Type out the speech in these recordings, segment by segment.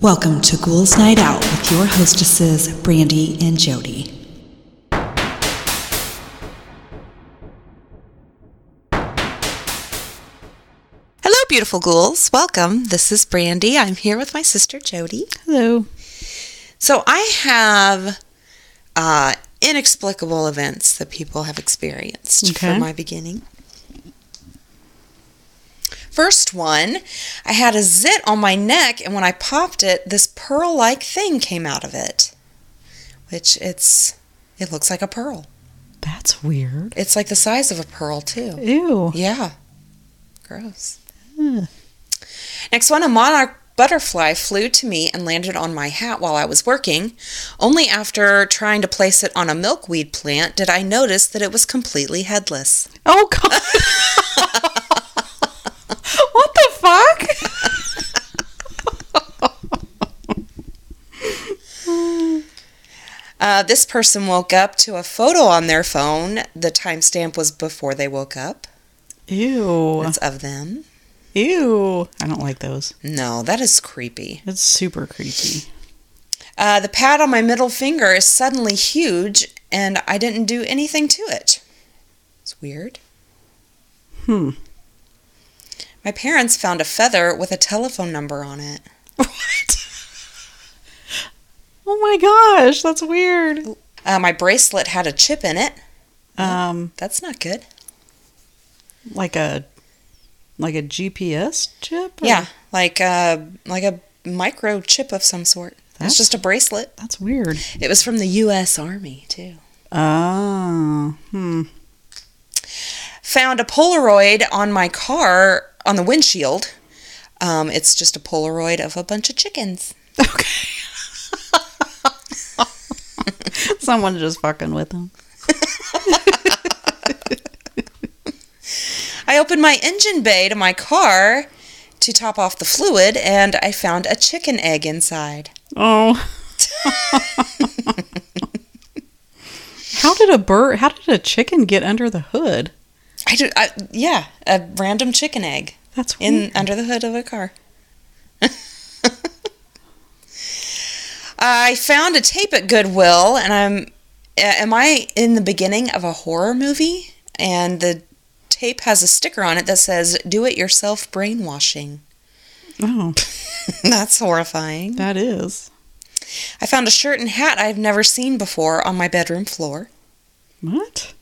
Welcome to Ghouls Night Out with your hostesses, Brandee and Jodi. Hello, beautiful ghouls. Welcome. This is Brandee. I'm here with my sister Jodi. Hello. So I have uh, inexplicable events that people have experienced Okay. for my beginning. First one, I had a zit on my neck, and when I popped it, this pearl-like thing came out of it, which it's it looks like a pearl. That's weird. It's like the size of a pearl too. Ew. Yeah. Gross. Next one, a monarch butterfly flew to me and landed on my hat while I was working. Only after trying to place it on a milkweed plant did I notice that it was completely headless. Oh god. what the fuck? Uh, this person woke up to a photo on their phone. The timestamp was before they woke up. Ew. It's of them. Ew. I don't like those. No, that is creepy. It's super creepy. Uh, the pad on my middle finger is suddenly huge, and I didn't do anything to it. It's weird. Hmm. My parents found a feather with a telephone number on it. What? Oh my gosh, that's weird. Uh, my bracelet had a chip in it. Um, That's not good. like a like a GPS chip? or- Yeah, like uh, like a microchip of some sort. That's- It's just a bracelet. That's weird. It was from the U.S. Army too. Oh. Hmm. Found a Polaroid on my car on the windshield. Um, it's just a Polaroid of a bunch of chickens. Okay. Someone just fucking with them. I opened my engine bay to my car to top off the fluid, and I found a chicken egg inside. Oh. how did a bird? How did a chicken get under the hood? I do, I, yeah, a random chicken egg That's in under the hood of a car. I found a tape at Goodwill, and I'm. Am I in the beginning of a horror movie? And the tape has a sticker on it that says "Do it yourself brainwashing." Oh, That's horrifying. that is. I found a shirt and hat I've never seen before on my bedroom floor. What?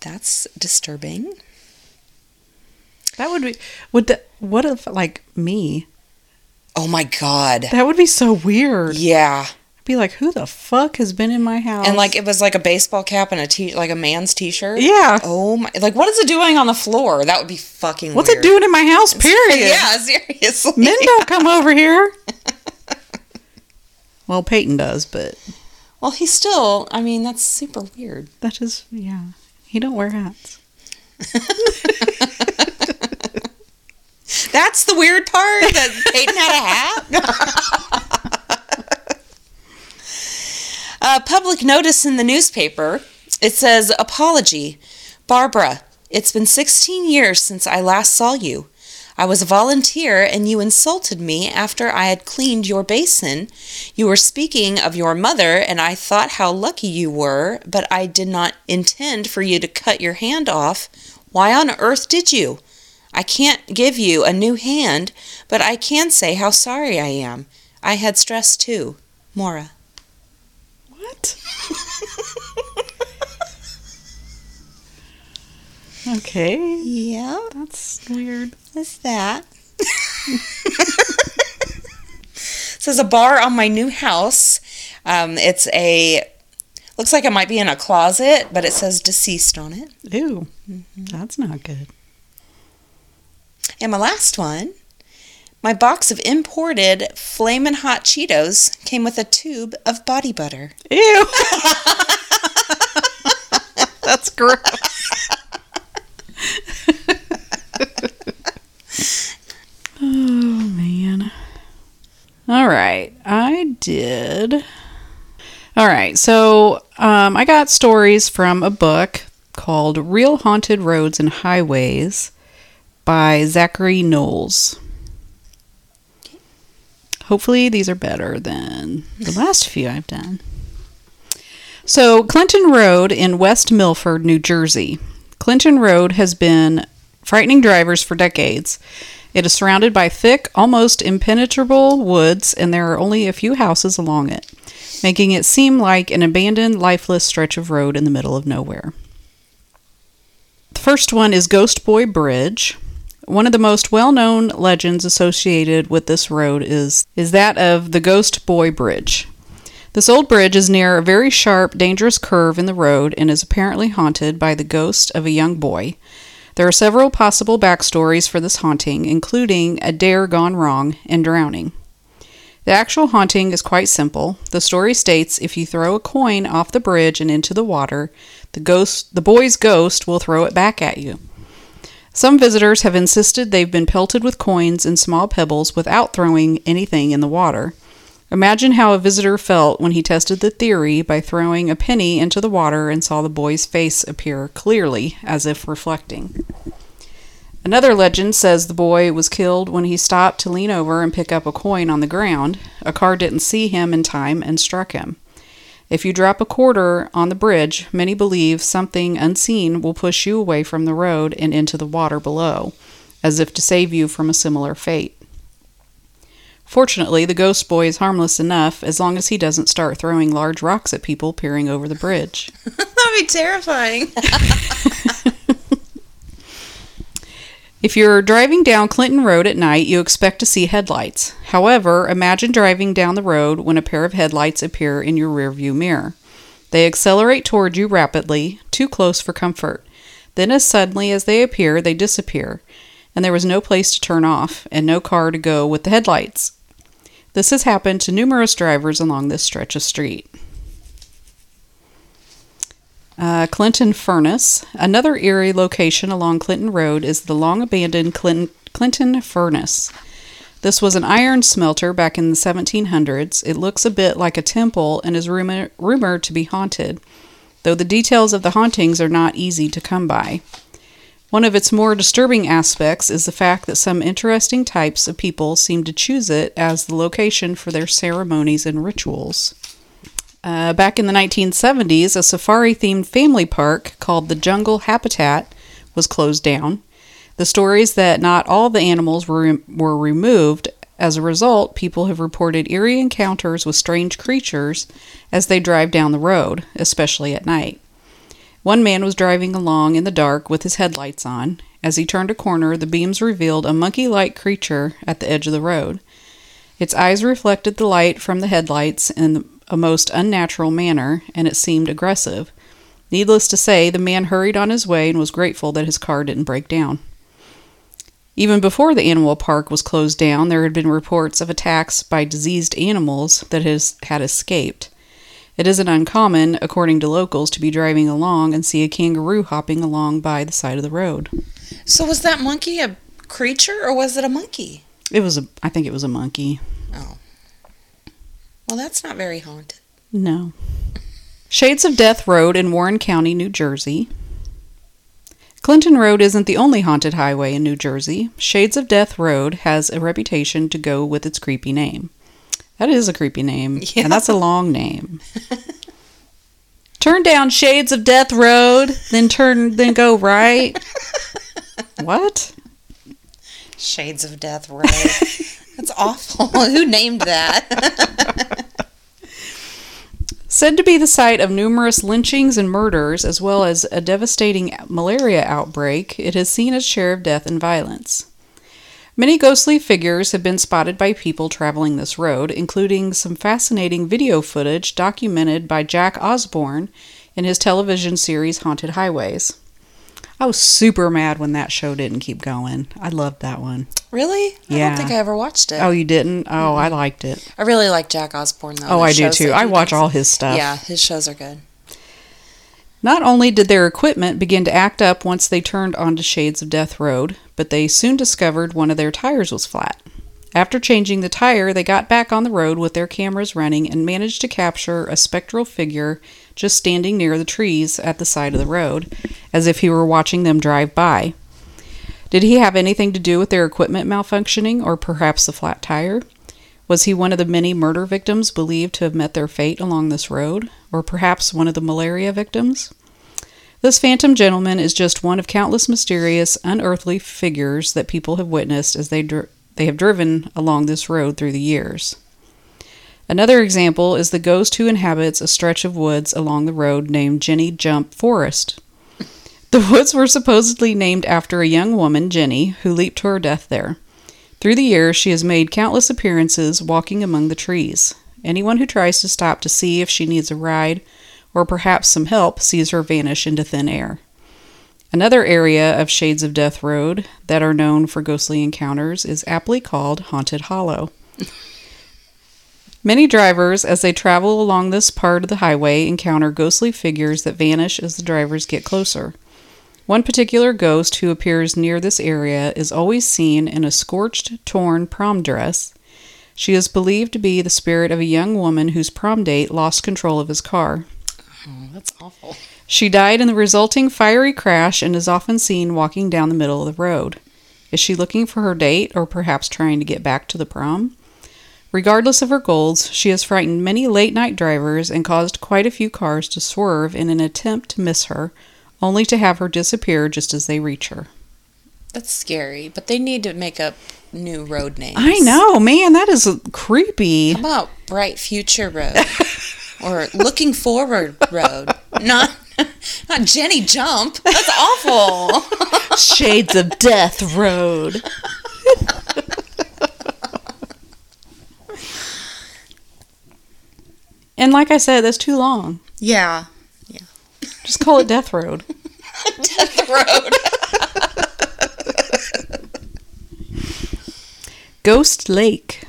That's disturbing. That would be. Would that? What if like me? Oh my god. That would be so weird. Yeah. I'd be like, who the fuck has been in my house? And like it was like a baseball cap and a t like a man's t-shirt. Yeah. Oh my like what is it doing on the floor? That would be fucking what's weird. it doing in my house? Period. yeah, seriously. Men don't come over here. Well, Peyton does, but Well, he's still I mean, that's super weird. that is yeah. He don't wear hats. That's the weird part that Peyton had a hat. uh, public notice in the newspaper. It says, Apology. Barbara, it's been 16 years since I last saw you. I was a volunteer and you insulted me after I had cleaned your basin. You were speaking of your mother, and I thought how lucky you were, but I did not intend for you to cut your hand off. Why on earth did you? I can't give you a new hand, but I can say how sorry I am. I had stress too. Mora. What? okay, Yeah, that's weird. what's that? Says a bar on my new house. Um, it's a looks like it might be in a closet, but it says deceased on it. Ew, that's not good. And my last one, my box of imported Flamin' Hot Cheetos came with a tube of body butter. Ew. that's gross. oh man. All right, I did. All right, so um, I got stories from a book called Real Haunted Roads and Highways by Zachary Knowles. hopefully these are better than the last few I've done. So, Clinton Road in West Milford, New Jersey. Clinton Road has been frightening drivers for decades. It is surrounded by thick, almost impenetrable woods, and there are only a few houses along it, making it seem like an abandoned, lifeless stretch of road in the middle of nowhere. The first one is Ghost Boy Bridge. One of the most well-known legends associated with this road is is that of the Ghost Boy Bridge. This old bridge is near a very sharp, dangerous curve in the road and is apparently haunted by the ghost of a young boy. There are several possible backstories for this haunting, including a dare gone wrong and drowning. The actual haunting is quite simple. The story states if you throw a coin off the bridge and into the water, the ghost the boy's ghost will throw it back at you. Some visitors have insisted they've been pelted with coins and small pebbles without throwing anything in the water. Imagine how a visitor felt when he tested the theory by throwing a penny into the water and saw the boy's face appear clearly, as if reflecting. Another legend says the boy was killed when he stopped to lean over and pick up a coin on the ground. A car didn't see him in time and struck him. If you drop a quarter on the bridge, many believe something unseen will push you away from the road and into the water below, as if to save you from a similar fate. Fortunately, the ghost boy is harmless enough as long as he doesn't start throwing large rocks at people peering over the bridge. That'd be terrifying. If you're driving down Clinton Road at night, you expect to see headlights. However, imagine driving down the road when a pair of headlights appear in your rearview mirror. They accelerate toward you rapidly, too close for comfort. Then, as suddenly as they appear, they disappear, and there was no place to turn off and no car to go with the headlights. This has happened to numerous drivers along this stretch of street. Uh, Clinton Furnace. Another eerie location along Clinton Road is the long abandoned Clinton, Clinton Furnace. This was an iron smelter back in the 1700s. It looks a bit like a temple and is rumor, rumored to be haunted, though the details of the hauntings are not easy to come by. One of its more disturbing aspects is the fact that some interesting types of people seem to choose it as the location for their ceremonies and rituals. Uh, back in the 1970s, a safari themed family park called the Jungle Habitat was closed down. The story is that not all the animals were, were removed. As a result, people have reported eerie encounters with strange creatures as they drive down the road, especially at night. One man was driving along in the dark with his headlights on. As he turned a corner, the beams revealed a monkey like creature at the edge of the road. Its eyes reflected the light from the headlights in a most unnatural manner, and it seemed aggressive. Needless to say, the man hurried on his way and was grateful that his car didn't break down. Even before the animal park was closed down, there had been reports of attacks by diseased animals that has, had escaped. It isn't uncommon, according to locals, to be driving along and see a kangaroo hopping along by the side of the road. So was that monkey a creature or was it a monkey? It was a I think it was a monkey. Oh. Well, that's not very haunted. No. Shades of Death Road in Warren County, New Jersey. Clinton Road isn't the only haunted highway in New Jersey. Shades of Death Road has a reputation to go with its creepy name. That is a creepy name, Yeah. and that's a long name. turn down Shades of Death Road, then turn, then go right. what? Shades of Death Road. that's awful. Who named that? Said to be the site of numerous lynchings and murders, as well as a devastating malaria outbreak, it has seen its share of death and violence. Many ghostly figures have been spotted by people traveling this road, including some fascinating video footage documented by Jack Osbourne in his television series Haunted Highways. I was super mad when that show didn't keep going. I loved that one. really? I Yeah. don't think I ever watched it. Oh, you didn't? Oh, I liked it. I really like Jack Osbourne though. Oh, I do too. I watch does. all his stuff. Yeah, his shows are good. Not only did their equipment begin to act up once they turned onto Shades of Death Road, but they soon discovered one of their tires was flat. After changing the tire, they got back on the road with their cameras running and managed to capture a spectral figure just standing near the trees at the side of the road, as if he were watching them drive by. Did he have anything to do with their equipment malfunctioning or perhaps the flat tire? Was he one of the many murder victims believed to have met their fate along this road? Or perhaps one of the malaria victims? This phantom gentleman is just one of countless mysterious, unearthly figures that people have witnessed as they, dr- they have driven along this road through the years. Another example is the ghost who inhabits a stretch of woods along the road named Jenny Jump Forest. The woods were supposedly named after a young woman, Jenny, who leaped to her death there. Through the years, she has made countless appearances walking among the trees. Anyone who tries to stop to see if she needs a ride or perhaps some help sees her vanish into thin air. Another area of Shades of Death Road that are known for ghostly encounters is aptly called Haunted Hollow. Many drivers, as they travel along this part of the highway, encounter ghostly figures that vanish as the drivers get closer. One particular ghost who appears near this area is always seen in a scorched, torn prom dress. She is believed to be the spirit of a young woman whose prom date lost control of his car. Oh, that's awful. She died in the resulting fiery crash and is often seen walking down the middle of the road. Is she looking for her date or perhaps trying to get back to the prom? Regardless of her goals, she has frightened many late night drivers and caused quite a few cars to swerve in an attempt to miss her only to have her disappear just as they reach her. That's scary, but they need to make up new road names. I know, man, that is creepy. How about Bright Future Road or Looking Forward Road? Not not Jenny Jump. That's awful. Shades of Death Road. and like I said, that's too long. yeah. Yeah. Just call it Death Road. Death Road. Ghost Lake.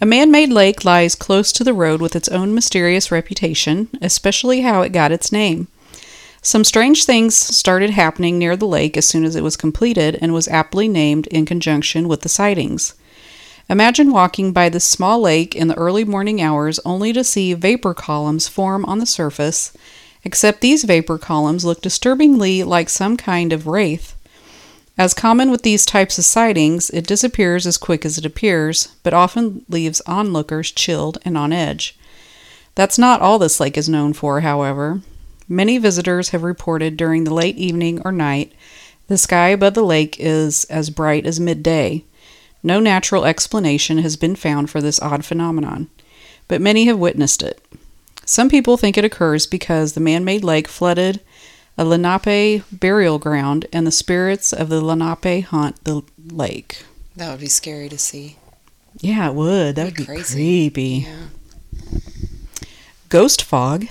A man made lake lies close to the road with its own mysterious reputation, especially how it got its name. Some strange things started happening near the lake as soon as it was completed and was aptly named in conjunction with the sightings. Imagine walking by this small lake in the early morning hours only to see vapor columns form on the surface, except these vapor columns look disturbingly like some kind of wraith. As common with these types of sightings, it disappears as quick as it appears, but often leaves onlookers chilled and on edge. That's not all this lake is known for, however. Many visitors have reported during the late evening or night the sky above the lake is as bright as midday. No natural explanation has been found for this odd phenomenon, but many have witnessed it. Some people think it occurs because the man made lake flooded a Lenape burial ground and the spirits of the Lenape haunt the lake. That would be scary to see. Yeah, it would. That would be Crazy. creepy. Yeah. Ghost fog.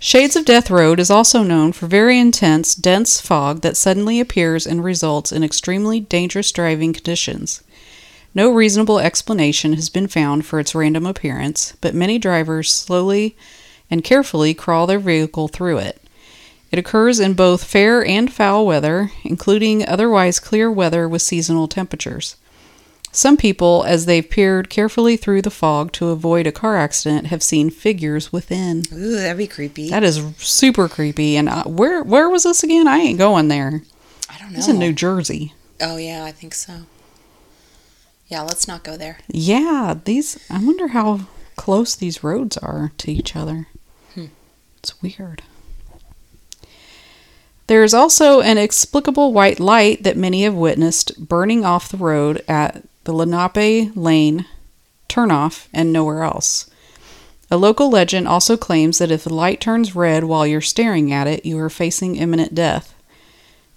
Shades of Death Road is also known for very intense, dense fog that suddenly appears and results in extremely dangerous driving conditions. No reasonable explanation has been found for its random appearance, but many drivers slowly and carefully crawl their vehicle through it. It occurs in both fair and foul weather, including otherwise clear weather with seasonal temperatures. Some people, as they've peered carefully through the fog to avoid a car accident, have seen figures within. Ooh, that'd be creepy. That is super creepy. And uh, where where was this again? I ain't going there. I don't know. It's in New Jersey. oh yeah, I think so. Yeah, let's not go there. Yeah, these. I wonder how close these roads are to each other. Hmm. It's weird. There is also an explicable white light that many have witnessed burning off the road at the Lenape Lane turnoff and nowhere else. A local legend also claims that if the light turns red while you're staring at it, you are facing imminent death.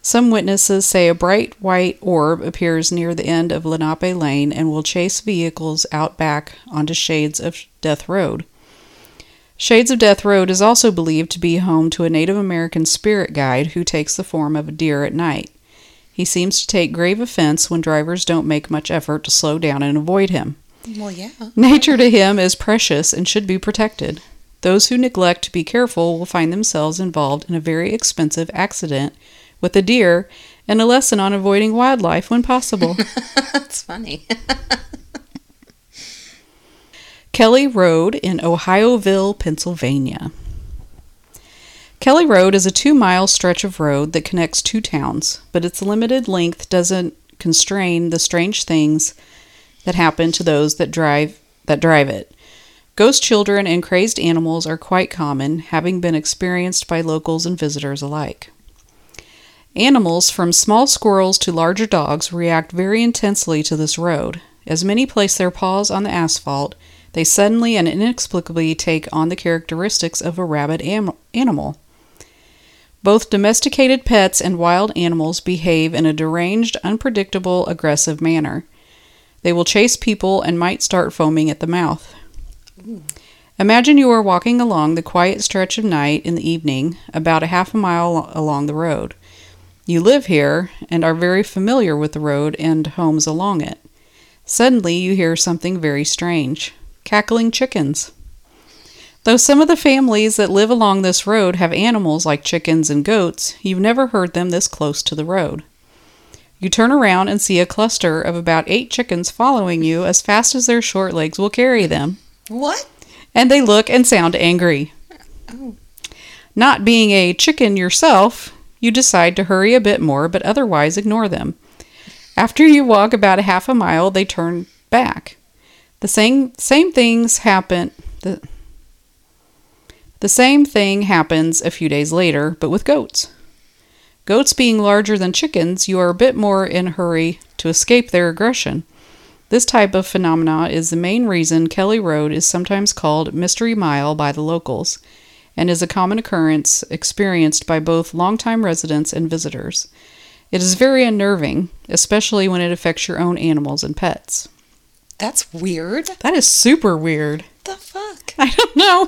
Some witnesses say a bright white orb appears near the end of Lenape Lane and will chase vehicles out back onto Shades of Death Road. Shades of Death Road is also believed to be home to a Native American spirit guide who takes the form of a deer at night. He seems to take grave offense when drivers don't make much effort to slow down and avoid him. Well, yeah. Nature to him is precious and should be protected. Those who neglect to be careful will find themselves involved in a very expensive accident with a deer and a lesson on avoiding wildlife when possible. That's funny. Kelly Road in Ohioville, Pennsylvania. Kelly Road is a two mile stretch of road that connects two towns, but its limited length doesn't constrain the strange things that happen to those that drive that drive it. Ghost children and crazed animals are quite common, having been experienced by locals and visitors alike. Animals, from small squirrels to larger dogs, react very intensely to this road. As many place their paws on the asphalt, they suddenly and inexplicably take on the characteristics of a rabid am- animal. Both domesticated pets and wild animals behave in a deranged, unpredictable, aggressive manner. They will chase people and might start foaming at the mouth. Imagine you are walking along the quiet stretch of night in the evening, about a half a mile along the road. You live here and are very familiar with the road and homes along it. Suddenly you hear something very strange cackling chickens. Though some of the families that live along this road have animals like chickens and goats, you've never heard them this close to the road. You turn around and see a cluster of about eight chickens following you as fast as their short legs will carry them, What? and they look and sound angry. Not being a chicken yourself, you decide to hurry a bit more, but otherwise ignore them. After you walk about a half a mile, they turn back. The same same things happen. The, the same thing happens a few days later, but with goats. Goats being larger than chickens, you are a bit more in a hurry to escape their aggression. This type of phenomena is the main reason Kelly Road is sometimes called Mystery Mile by the locals, and is a common occurrence experienced by both longtime residents and visitors. It is very unnerving, especially when it affects your own animals and pets. That's weird. That is super weird. The fuck? I don't know.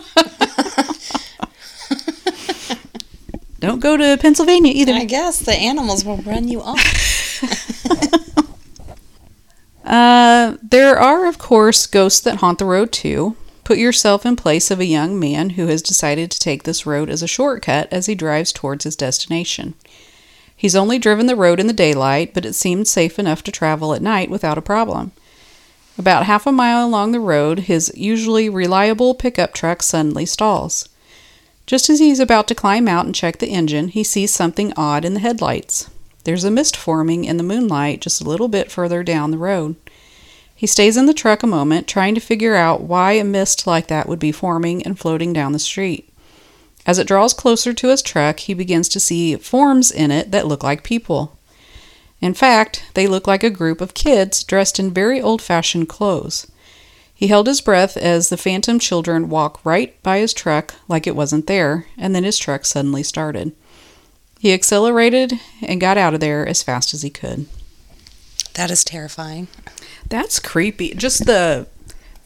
don't go to Pennsylvania either. I guess the animals will run you off. Uh, there are, of course, ghosts that haunt the road too. Put yourself in place of a young man who has decided to take this road as a shortcut as he drives towards his destination. He's only driven the road in the daylight, but it seemed safe enough to travel at night without a problem. About half a mile along the road, his usually reliable pickup truck suddenly stalls. Just as he's about to climb out and check the engine, he sees something odd in the headlights. There's a mist forming in the moonlight just a little bit further down the road. He stays in the truck a moment, trying to figure out why a mist like that would be forming and floating down the street. As it draws closer to his truck, he begins to see forms in it that look like people. In fact, they look like a group of kids dressed in very old fashioned clothes. He held his breath as the phantom children walked right by his truck like it wasn't there, and then his truck suddenly started. He accelerated and got out of there as fast as he could. That is terrifying. That's creepy. Just the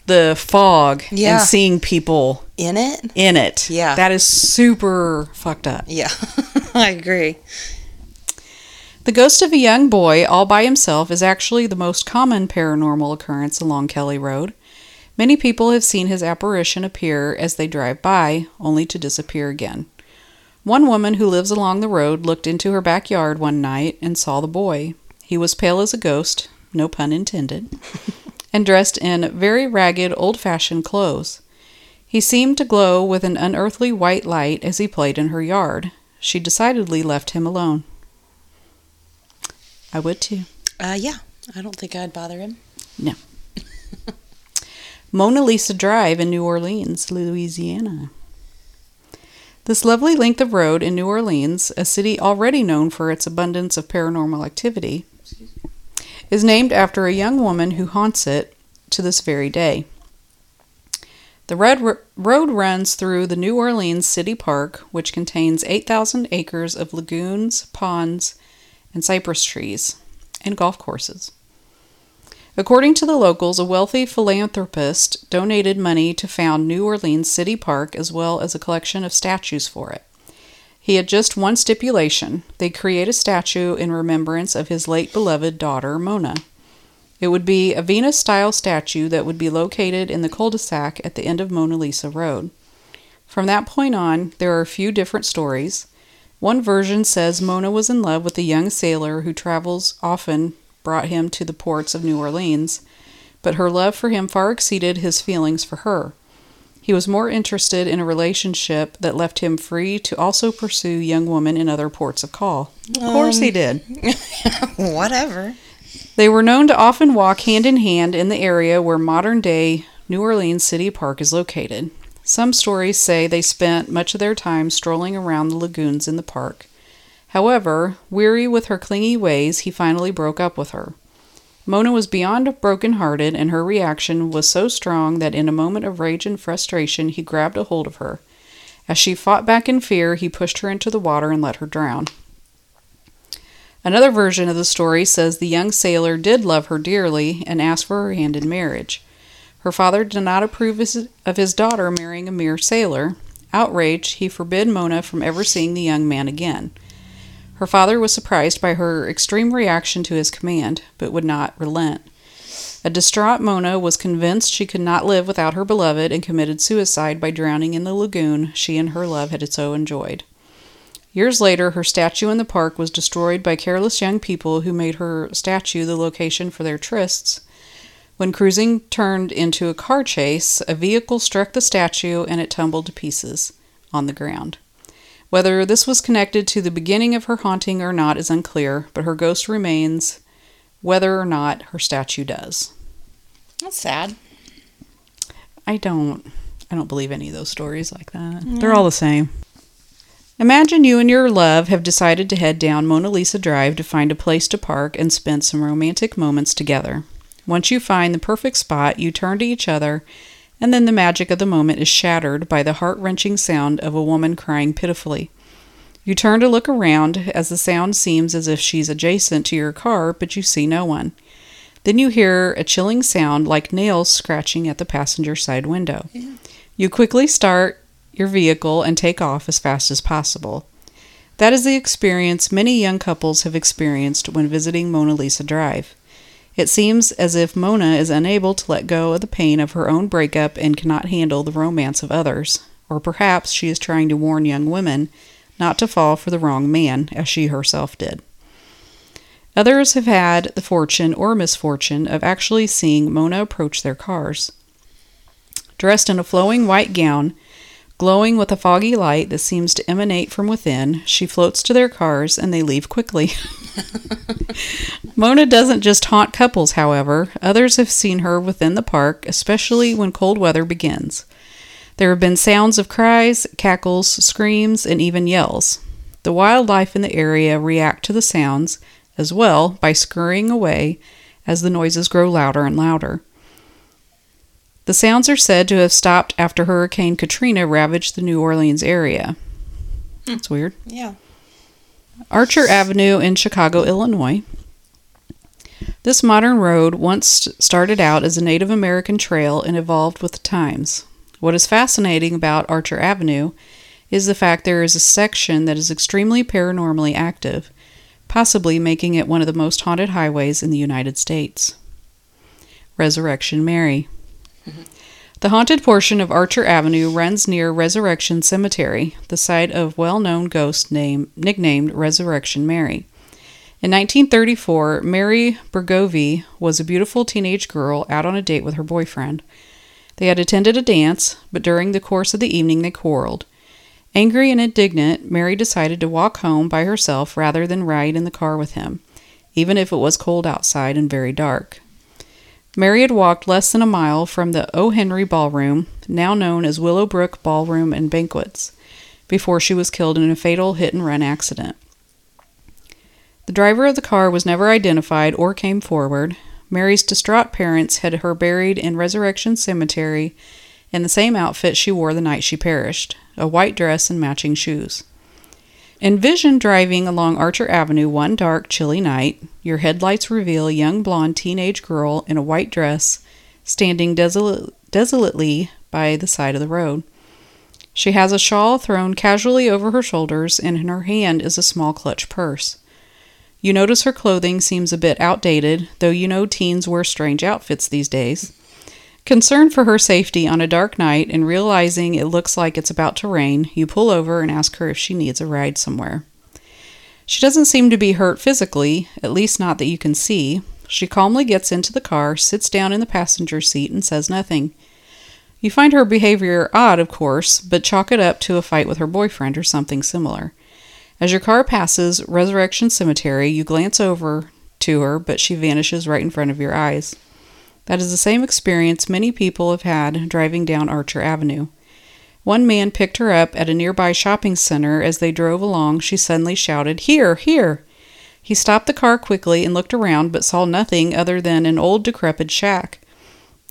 the fog Yeah. and seeing people In it? in it. Yeah. That is super fucked up. Yeah, I agree. The ghost of a young boy all by himself is actually the most common paranormal occurrence along Kelly Road. Many people have seen his apparition appear as they drive by, only to disappear again. One woman who lives along the road looked into her backyard one night and saw the boy. He was pale as a ghost, no pun intended, and dressed in very ragged, old fashioned clothes. He seemed to glow with an unearthly white light as he played in her yard. She decidedly left him alone. I would too. Uh, yeah, I don't think I'd bother him. No. Mona Lisa Drive in New Orleans, Louisiana. This lovely length of road in New Orleans, a city already known for its abundance of paranormal activity, is named after a young woman who haunts it to this very day. The red ro- road runs through the New Orleans City Park, which contains 8,000 acres of lagoons, ponds, and cypress trees, and golf courses. According to the locals, a wealthy philanthropist donated money to found New Orleans City Park as well as a collection of statues for it. He had just one stipulation they create a statue in remembrance of his late beloved daughter, Mona. It would be a Venus style statue that would be located in the cul de sac at the end of Mona Lisa Road. From that point on, there are a few different stories. One version says Mona was in love with a young sailor who travels often brought him to the ports of New Orleans, but her love for him far exceeded his feelings for her. He was more interested in a relationship that left him free to also pursue young women in other ports of call. Of course he um, did. Whatever. They were known to often walk hand in hand in the area where modern day New Orleans City Park is located. Some stories say they spent much of their time strolling around the lagoons in the park. However, weary with her clingy ways, he finally broke up with her. Mona was beyond broken-hearted, and her reaction was so strong that in a moment of rage and frustration, he grabbed a hold of her. As she fought back in fear, he pushed her into the water and let her drown. Another version of the story says the young sailor did love her dearly and asked for her hand in marriage. Her father did not approve of his daughter marrying a mere sailor. Outraged, he forbid Mona from ever seeing the young man again. Her father was surprised by her extreme reaction to his command, but would not relent. A distraught Mona was convinced she could not live without her beloved and committed suicide by drowning in the lagoon she and her love had so enjoyed. Years later, her statue in the park was destroyed by careless young people who made her statue the location for their trysts. When cruising turned into a car chase, a vehicle struck the statue and it tumbled to pieces on the ground. Whether this was connected to the beginning of her haunting or not is unclear, but her ghost remains, whether or not her statue does. That's sad. I don't I don't believe any of those stories like that. They're all the same. Imagine you and your love have decided to head down Mona Lisa Drive to find a place to park and spend some romantic moments together. Once you find the perfect spot, you turn to each other, and then the magic of the moment is shattered by the heart wrenching sound of a woman crying pitifully. You turn to look around as the sound seems as if she's adjacent to your car, but you see no one. Then you hear a chilling sound like nails scratching at the passenger side window. You quickly start your vehicle and take off as fast as possible. That is the experience many young couples have experienced when visiting Mona Lisa Drive. It seems as if Mona is unable to let go of the pain of her own breakup and cannot handle the romance of others. Or perhaps she is trying to warn young women not to fall for the wrong man, as she herself did. Others have had the fortune or misfortune of actually seeing Mona approach their cars. Dressed in a flowing white gown, Glowing with a foggy light that seems to emanate from within, she floats to their cars and they leave quickly. Mona doesn't just haunt couples, however. Others have seen her within the park, especially when cold weather begins. There have been sounds of cries, cackles, screams, and even yells. The wildlife in the area react to the sounds as well by scurrying away as the noises grow louder and louder. The sounds are said to have stopped after Hurricane Katrina ravaged the New Orleans area. That's weird. Yeah. Archer Avenue in Chicago, Illinois. This modern road once started out as a Native American trail and evolved with the times. What is fascinating about Archer Avenue is the fact there is a section that is extremely paranormally active, possibly making it one of the most haunted highways in the United States. Resurrection Mary. Mm-hmm. The haunted portion of Archer Avenue runs near Resurrection Cemetery, the site of well-known ghost name nicknamed Resurrection Mary. In 1934, Mary Bregovy was a beautiful teenage girl out on a date with her boyfriend. They had attended a dance, but during the course of the evening they quarreled. Angry and indignant, Mary decided to walk home by herself rather than ride in the car with him, even if it was cold outside and very dark. Mary had walked less than a mile from the O. Henry Ballroom, now known as Willowbrook Ballroom and Banquets, before she was killed in a fatal hit and run accident. The driver of the car was never identified or came forward. Mary's distraught parents had her buried in Resurrection Cemetery in the same outfit she wore the night she perished a white dress and matching shoes. Envision driving along Archer Avenue one dark, chilly night. Your headlights reveal a young blonde teenage girl in a white dress standing desolate, desolately by the side of the road. She has a shawl thrown casually over her shoulders, and in her hand is a small clutch purse. You notice her clothing seems a bit outdated, though you know teens wear strange outfits these days. Concerned for her safety on a dark night and realizing it looks like it's about to rain, you pull over and ask her if she needs a ride somewhere. She doesn't seem to be hurt physically, at least not that you can see. She calmly gets into the car, sits down in the passenger seat, and says nothing. You find her behavior odd, of course, but chalk it up to a fight with her boyfriend or something similar. As your car passes Resurrection Cemetery, you glance over to her, but she vanishes right in front of your eyes. That is the same experience many people have had driving down Archer Avenue. One man picked her up at a nearby shopping center. As they drove along, she suddenly shouted, Here, here! He stopped the car quickly and looked around, but saw nothing other than an old decrepit shack.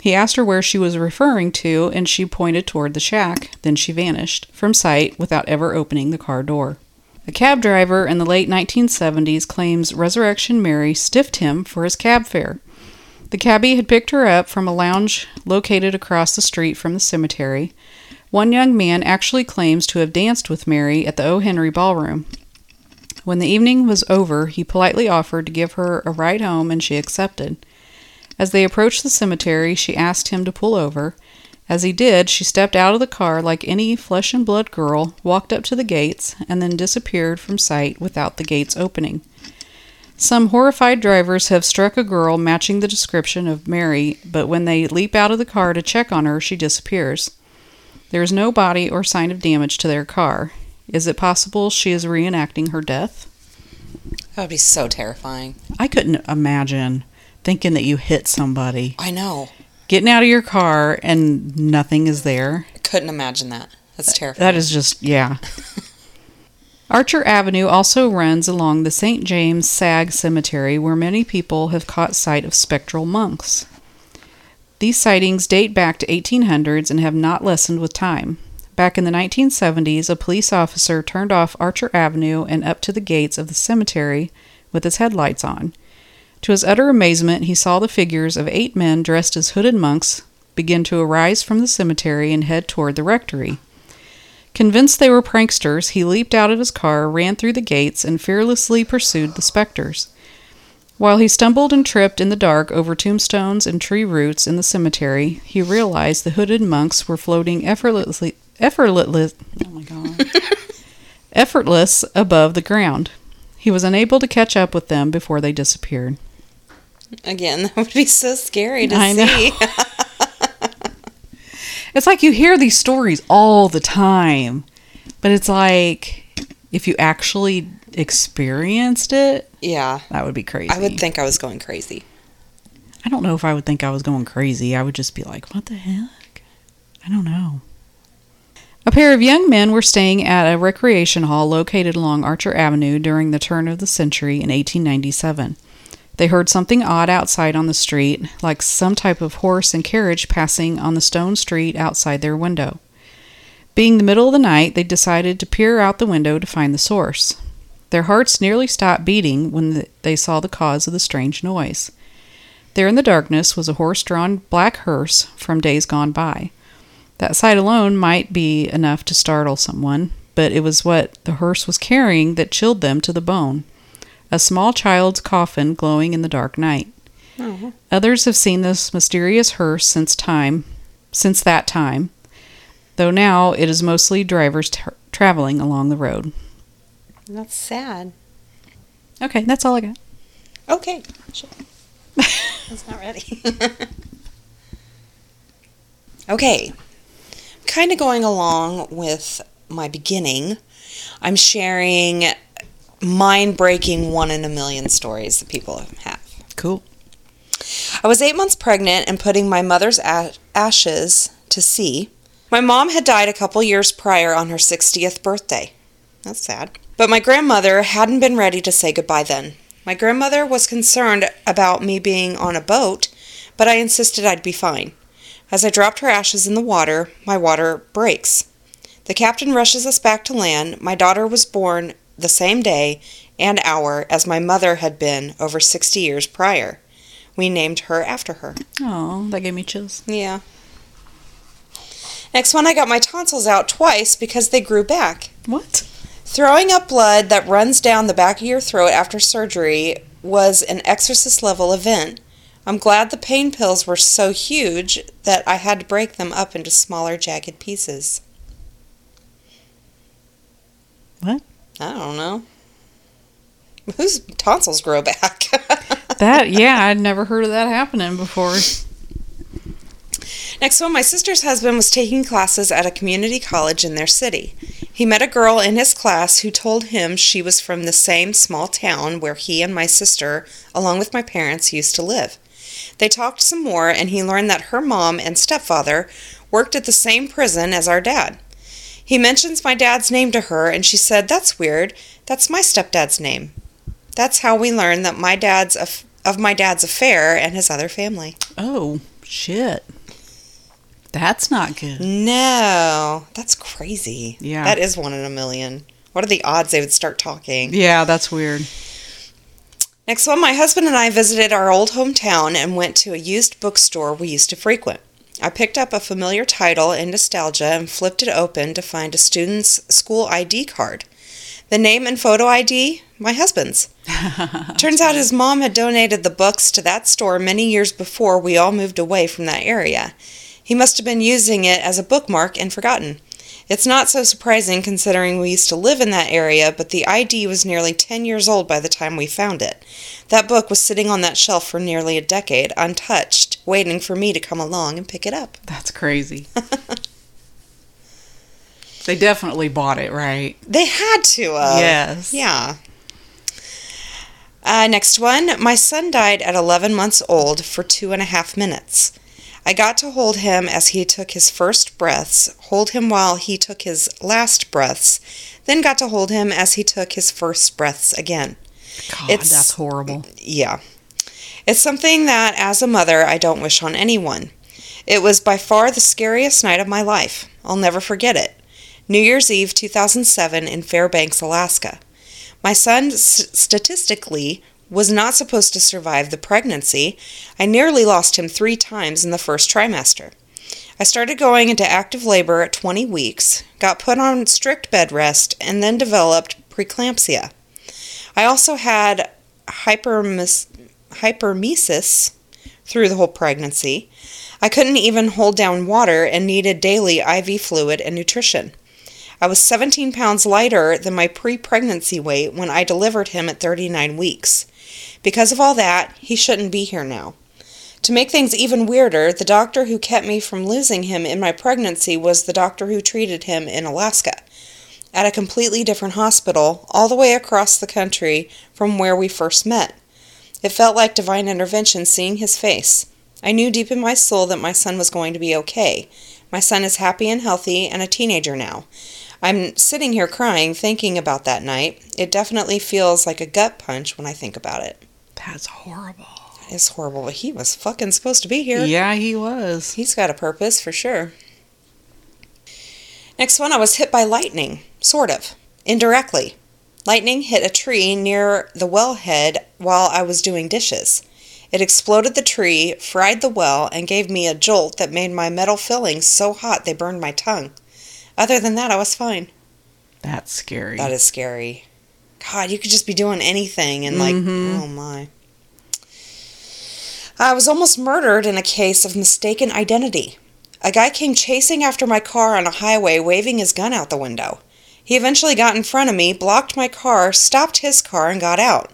He asked her where she was referring to, and she pointed toward the shack. Then she vanished from sight without ever opening the car door. A cab driver in the late 1970s claims Resurrection Mary stiffed him for his cab fare. The cabbie had picked her up from a lounge located across the street from the cemetery. One young man actually claims to have danced with Mary at the O. Henry Ballroom. When the evening was over, he politely offered to give her a ride home, and she accepted. As they approached the cemetery, she asked him to pull over. As he did, she stepped out of the car like any flesh and blood girl, walked up to the gates, and then disappeared from sight without the gates opening. Some horrified drivers have struck a girl matching the description of Mary, but when they leap out of the car to check on her, she disappears. There is no body or sign of damage to their car. Is it possible she is reenacting her death? That would be so terrifying. I couldn't imagine thinking that you hit somebody, I know. getting out of your car, and nothing is there. I couldn't imagine that. That's terrifying. That is just, yeah. Archer Avenue also runs along the St. James Sag Cemetery, where many people have caught sight of spectral monks. These sightings date back to 1800s and have not lessened with time. Back in the 1970s, a police officer turned off Archer Avenue and up to the gates of the cemetery with his headlights on. To his utter amazement, he saw the figures of eight men dressed as hooded monks begin to arise from the cemetery and head toward the rectory. Convinced they were pranksters, he leaped out of his car, ran through the gates, and fearlessly pursued the specters. While he stumbled and tripped in the dark over tombstones and tree roots in the cemetery, he realized the hooded monks were floating effortlessly, effortless, oh my god, effortless above the ground. He was unable to catch up with them before they disappeared. Again, that would be so scary to I see. It's like you hear these stories all the time, but it's like if you actually experienced it, yeah. that would be crazy. I would think I was going crazy. I don't know if I would think I was going crazy. I would just be like, what the heck? I don't know. A pair of young men were staying at a recreation hall located along Archer Avenue during the turn of the century in 1897. They heard something odd outside on the street, like some type of horse and carriage passing on the stone street outside their window. Being the middle of the night, they decided to peer out the window to find the source. Their hearts nearly stopped beating when they saw the cause of the strange noise. There in the darkness was a horse drawn black hearse from days gone by. That sight alone might be enough to startle someone, but it was what the hearse was carrying that chilled them to the bone a small child's coffin glowing in the dark night. Oh. Others have seen this mysterious hearse since time, since that time, though now it is mostly drivers tra- traveling along the road. That's sad. Okay, that's all I got. Okay. I not ready. okay. Kind of going along with my beginning, I'm sharing mind breaking one in a million stories that people have. Cool. I was eight months pregnant and putting my mother's ashes to sea. My mom had died a couple years prior on her 60th birthday. That's sad. But my grandmother hadn't been ready to say goodbye then. My grandmother was concerned about me being on a boat, but I insisted I'd be fine. As I dropped her ashes in the water, my water breaks. The captain rushes us back to land. My daughter was born the same day and hour as my mother had been over 60 years prior. We named her after her. Oh, that gave me chills. Yeah. Next one, I got my tonsils out twice because they grew back. What? Throwing up blood that runs down the back of your throat after surgery was an exorcist level event. I'm glad the pain pills were so huge that I had to break them up into smaller, jagged pieces. What? I don't know. Whose tonsils grow back? That, yeah, I'd never heard of that happening before. Next one, my sister's husband was taking classes at a community college in their city. He met a girl in his class who told him she was from the same small town where he and my sister, along with my parents, used to live. They talked some more, and he learned that her mom and stepfather worked at the same prison as our dad. He mentions my dad's name to her, and she said, That's weird. That's my stepdad's name. That's how we learned that my dad's aff- of my dad's affair and his other family. Oh, shit. That's not good. No, that's crazy. Yeah. That is one in a million. What are the odds they would start talking? Yeah, that's weird. Next one, my husband and I visited our old hometown and went to a used bookstore we used to frequent. I picked up a familiar title in nostalgia and flipped it open to find a student's school ID card. The name and photo ID, my husband's. Turns out his mom had donated the books to that store many years before we all moved away from that area. He must have been using it as a bookmark and forgotten. It's not so surprising considering we used to live in that area, but the ID was nearly 10 years old by the time we found it. That book was sitting on that shelf for nearly a decade, untouched, waiting for me to come along and pick it up. That's crazy. they definitely bought it, right? They had to have. Yes. Yeah. Uh, next one. My son died at 11 months old for two and a half minutes. I got to hold him as he took his first breaths, hold him while he took his last breaths, then got to hold him as he took his first breaths again. God, It's- that's horrible. Yeah. It's something that, as a mother, I don't wish on anyone. It was by far the scariest night of my life. I'll never forget it. New Year's Eve 2007 in Fairbanks, Alaska. My son, s- statistically, was not supposed to survive the pregnancy. I nearly lost him three times in the first trimester. I started going into active labor at 20 weeks, got put on strict bed rest, and then developed preeclampsia. I also had hypermes- hypermesis through the whole pregnancy. I couldn't even hold down water and needed daily IV fluid and nutrition. I was 17 pounds lighter than my pre pregnancy weight when I delivered him at 39 weeks. Because of all that, he shouldn't be here now. To make things even weirder, the doctor who kept me from losing him in my pregnancy was the doctor who treated him in Alaska at a completely different hospital, all the way across the country from where we first met. It felt like divine intervention seeing his face. I knew deep in my soul that my son was going to be okay. My son is happy and healthy and a teenager now. I'm sitting here crying thinking about that night. It definitely feels like a gut punch when I think about it. That's horrible. It's horrible, but he was fucking supposed to be here. Yeah, he was. He's got a purpose for sure. Next one, I was hit by lightning, sort of, indirectly. Lightning hit a tree near the wellhead while I was doing dishes. It exploded the tree, fried the well, and gave me a jolt that made my metal fillings so hot they burned my tongue. Other than that, I was fine. That's scary. That is scary. God, you could just be doing anything and, like, Mhm. oh my. I was almost murdered in a case of mistaken identity. A guy came chasing after my car on a highway, waving his gun out the window. He eventually got in front of me, blocked my car, stopped his car, and got out.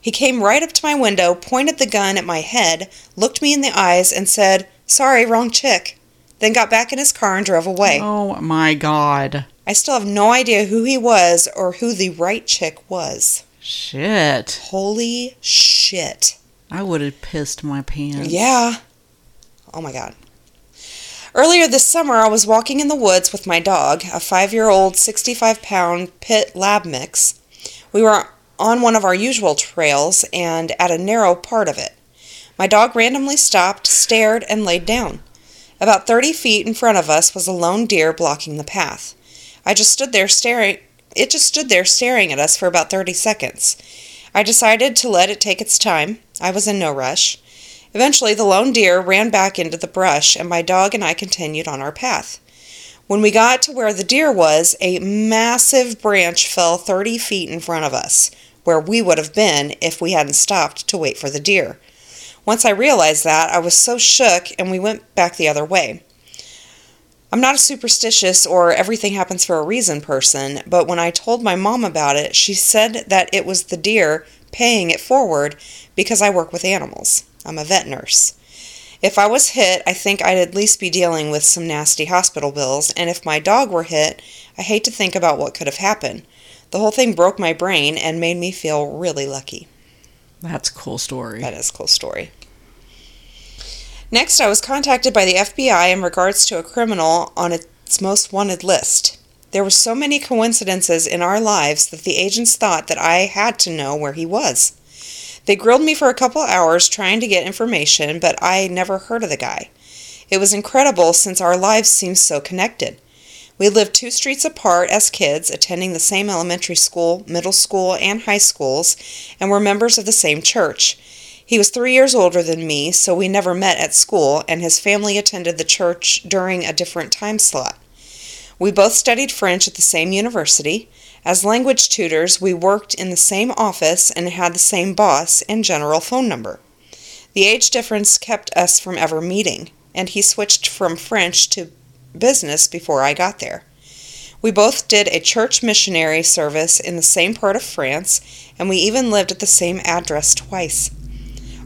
He came right up to my window, pointed the gun at my head, looked me in the eyes, and said, Sorry, wrong chick. Then got back in his car and drove away. Oh my god. I still have no idea who he was or who the right chick was. Shit. Holy shit. I would have pissed my pants. Yeah. Oh my god. Earlier this summer, I was walking in the woods with my dog, a five year old, 65 pound pit lab mix. We were on one of our usual trails and at a narrow part of it. My dog randomly stopped, stared, and laid down. About 30 feet in front of us was a lone deer blocking the path. I just stood there staring. It just stood there staring at us for about 30 seconds. I decided to let it take its time. I was in no rush. Eventually, the lone deer ran back into the brush, and my dog and I continued on our path. When we got to where the deer was, a massive branch fell 30 feet in front of us, where we would have been if we hadn't stopped to wait for the deer. Once I realized that, I was so shook, and we went back the other way. I'm not a superstitious or everything happens for a reason person, but when I told my mom about it, she said that it was the deer paying it forward because I work with animals. I'm a vet nurse. If I was hit, I think I'd at least be dealing with some nasty hospital bills, and if my dog were hit, I hate to think about what could have happened. The whole thing broke my brain and made me feel really lucky. That's a cool story. That is a cool story. Next, I was contacted by the FBI in regards to a criminal on its most wanted list. There were so many coincidences in our lives that the agents thought that I had to know where he was. They grilled me for a couple hours trying to get information, but I never heard of the guy. It was incredible since our lives seemed so connected. We lived two streets apart as kids, attending the same elementary school, middle school, and high schools, and were members of the same church. He was three years older than me, so we never met at school, and his family attended the church during a different time slot. We both studied French at the same university. As language tutors, we worked in the same office and had the same boss and general phone number. The age difference kept us from ever meeting, and he switched from French to business before I got there. We both did a church missionary service in the same part of France, and we even lived at the same address twice.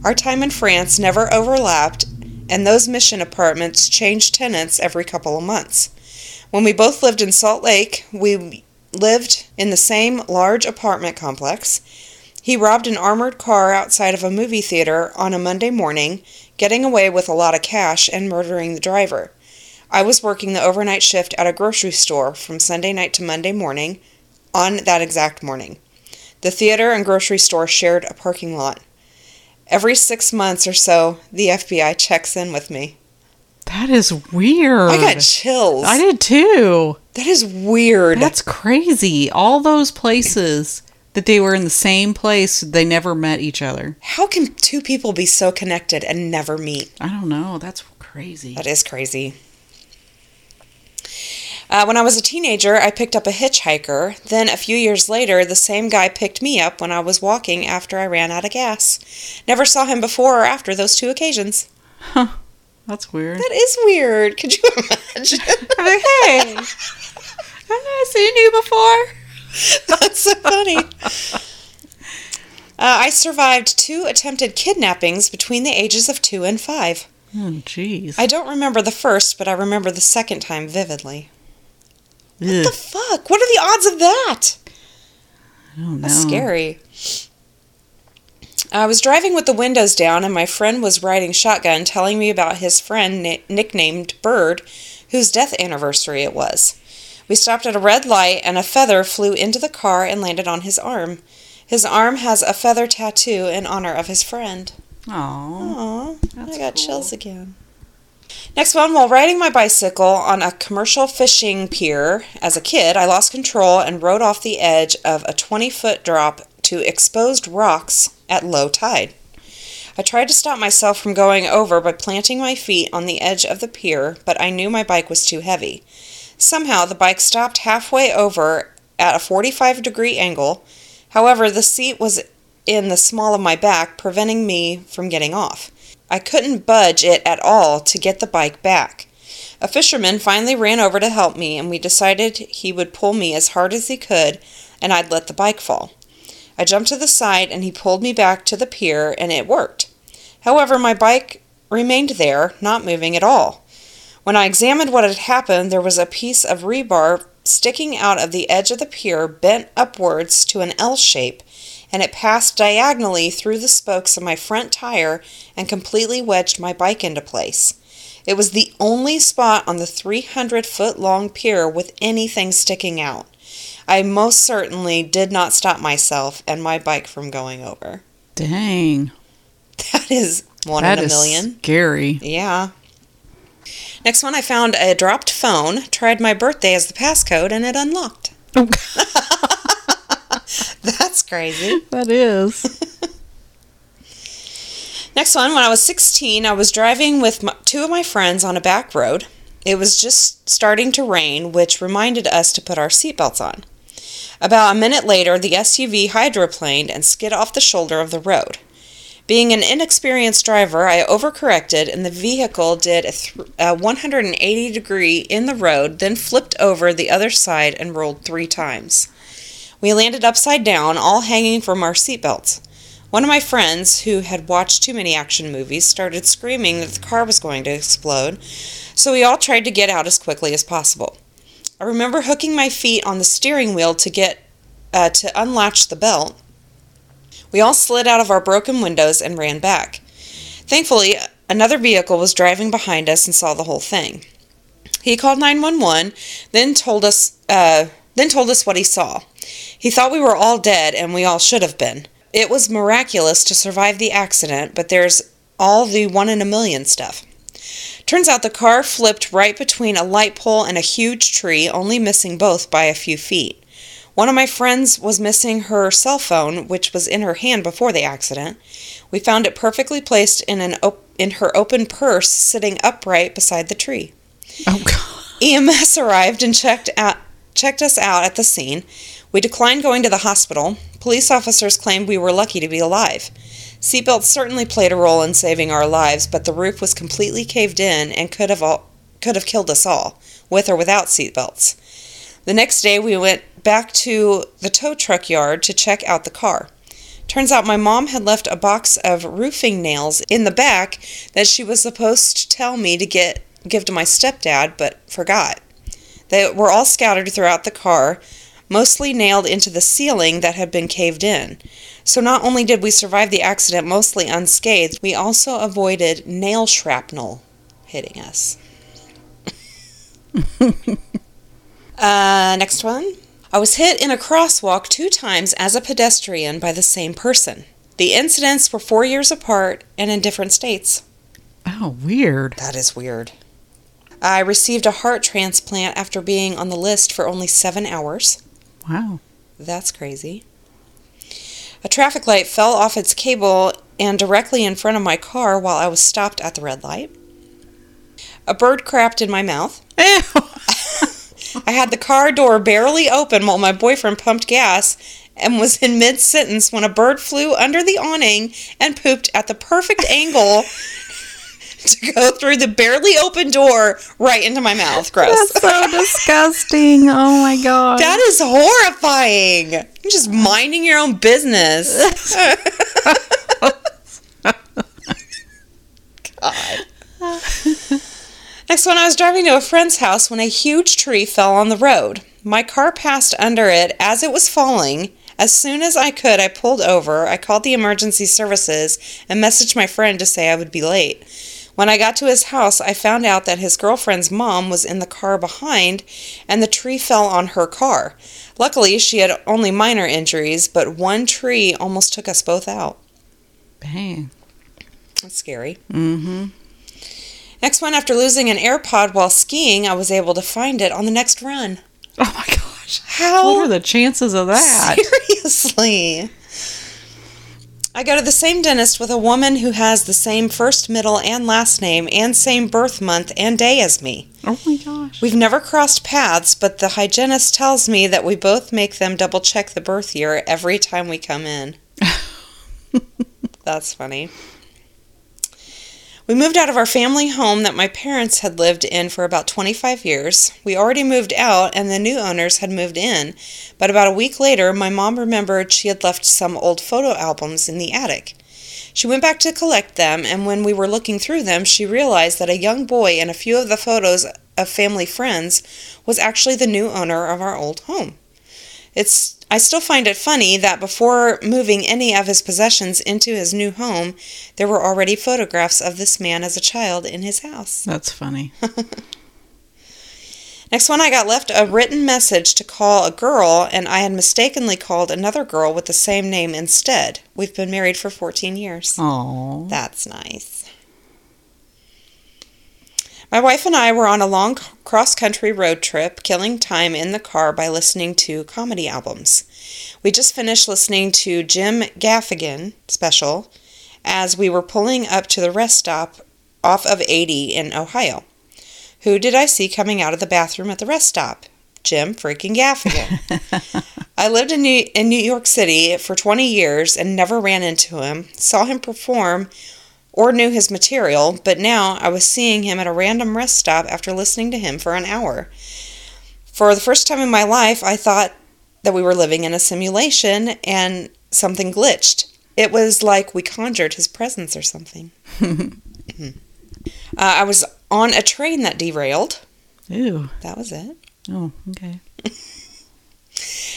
Our time in France never overlapped, and those mission apartments changed tenants every couple of months. When we both lived in Salt Lake, we lived in the same large apartment complex. He robbed an armored car outside of a movie theater on a Monday morning, getting away with a lot of cash and murdering the driver. I was working the overnight shift at a grocery store from Sunday night to Monday morning on that exact morning. The theater and grocery store shared a parking lot. Every six months or so, the FBI checks in with me. That is weird. I got chills. I did too. That is weird. That's crazy. All those places that they were in the same place, they never met each other. How can two people be so connected and never meet? I don't know. That's crazy. That is crazy. Uh, when I was a teenager, I picked up a hitchhiker. Then, a few years later, the same guy picked me up when I was walking after I ran out of gas. Never saw him before or after those two occasions. Huh. That's weird. That is weird. Could you imagine? I'm like, hey, I've not seen you before. That's so funny. Uh, I survived two attempted kidnappings between the ages of two and five. Oh, jeez. I don't remember the first, but I remember the second time vividly. What the fuck? What are the odds of that? I don't know. That's scary. I was driving with the windows down, and my friend was riding shotgun telling me about his friend ni- nicknamed Bird, whose death anniversary it was. We stopped at a red light, and a feather flew into the car and landed on his arm. His arm has a feather tattoo in honor of his friend. Aw. Aw, That's I got cool. chills again. Next one, while riding my bicycle on a commercial fishing pier as a kid, I lost control and rode off the edge of a 20 foot drop to exposed rocks at low tide. I tried to stop myself from going over by planting my feet on the edge of the pier, but I knew my bike was too heavy. Somehow, the bike stopped halfway over at a 45 degree angle. However, the seat was in the small of my back, preventing me from getting off. I couldn't budge it at all to get the bike back. A fisherman finally ran over to help me, and we decided he would pull me as hard as he could, and I'd let the bike fall. I jumped to the side, and he pulled me back to the pier, and it worked. However, my bike remained there, not moving at all. When I examined what had happened, there was a piece of rebar sticking out of the edge of the pier, bent upwards to an L shape, and it passed diagonally through the spokes of my front tire and completely wedged my bike into place. It was the only spot on the 300 foot long pier with anything sticking out. I most certainly did not stop myself and my bike from going over. Dang. That is one That in a is million. scary. Yeah. Next one, I found a dropped phone, tried my birthday as the passcode, and it unlocked. Oh, That's crazy. that is. Next one, when I was 16, I was driving with my, two of my friends on a back road. It was just starting to rain, which reminded us to put our seatbelts on. About a minute later, the SUV hydroplaned and skid off the shoulder of the road. Being an inexperienced driver, I overcorrected and the vehicle did a, th- a 180 degree in the road, then flipped over the other side and rolled three times. We landed upside down, all hanging from our seatbelts. One of my friends, who had watched too many action movies, started screaming that the car was going to explode, so we all tried to get out as quickly as possible. I remember hooking my feet on the steering wheel to get uh, to unlatch the belt. We all slid out of our broken windows and ran back. Thankfully, another vehicle was driving behind us and saw the whole thing. He called 911, then told us uh, then told us what he saw. He thought we were all dead and we all should have been. It was miraculous to survive the accident, but there's all the one in a million stuff. Turns out the car flipped right between a light pole and a huge tree, only missing both by a few feet. One of my friends was missing her cell phone, which was in her hand before the accident. We found it perfectly placed in an op- in her open purse, sitting upright beside the tree. Oh God. EMS arrived and checked out checked us out at the scene. We declined going to the hospital. Police officers claimed we were lucky to be alive. Seatbelts certainly played a role in saving our lives, but the roof was completely caved in and could have all, could have killed us all, with or without seatbelts. The next day, we went back to the tow truck yard to check out the car. Turns out my mom had left a box of roofing nails in the back that she was supposed to tell me to get give to my stepdad, but forgot. They were all scattered throughout the car, mostly nailed into the ceiling that had been caved in. So not only did we survive the accident mostly unscathed, we also avoided nail shrapnel hitting us. uh, next one. I was hit in a crosswalk two times as a pedestrian by the same person. The incidents were four years apart and in different states. Oh, weird. That is weird. I received a heart transplant after being on the list for only seven hours. Wow. That's crazy. A traffic light fell off its cable and directly in front of my car while I was stopped at the red light. A bird crapped in my mouth. I had the car door barely open while my boyfriend pumped gas and was in mid sentence when a bird flew under the awning and pooped at the perfect angle to go through the barely open door right into my mouth. Gross. That's so disgusting. Oh my god. That is horrifying. You're just minding your own business. God. Next one, I was driving to a friend's house when a huge tree fell on the road. My car passed under it as it was falling. As soon as I could, I pulled over. I called the emergency services and messaged my friend to say I would be late. When I got to his house, I found out that his girlfriend's mom was in the car behind and the tree fell on her car. Luckily, she had only minor injuries, but one tree almost took us both out. Bang. That's scary. Mm-hmm. Next one, after losing an AirPod while skiing, I was able to find it on the next run. Oh my gosh. How? What are the chances of that? Seriously. I go to the same dentist with a woman who has the same first, middle, and last name and same birth month and day as me. Oh my gosh. We've never crossed paths, but the hygienist tells me that we both make them double check the birth year every time we come in. That's funny. We moved out of our family home that my parents had lived in for about 25 years. We already moved out and the new owners had moved in, but about a week later, my mom remembered she had left some old photo albums in the attic. She went back to collect them, and when we were looking through them, she realized that a young boy in a few of the photos of family friends was actually the new owner of our old home. It's I still find it funny that before moving any of his possessions into his new home, there were already photographs of this man as a child in his house. That's funny. Next one, I got left a written message to call a girl, and I had mistakenly called another girl with the same name instead. We've been married for 14 years. Oh. That's nice. My wife and I were on a long cross country road trip, killing time in the car by listening to comedy albums. We just finished listening to Jim Gaffigan special as we were pulling up to the rest stop off of 80 in Ohio. Who did I see coming out of the bathroom at the rest stop? Jim freaking Gaffigan. I lived in New, in New York City for 20 years and never ran into him. Saw him perform or knew his material, but now I was seeing him at a random rest stop after listening to him for an hour. For the first time in my life, I thought that we were living in a simulation and something glitched. it was like we conjured his presence or something. uh, I was on a train that derailed. Ew. That was it. Oh, okay.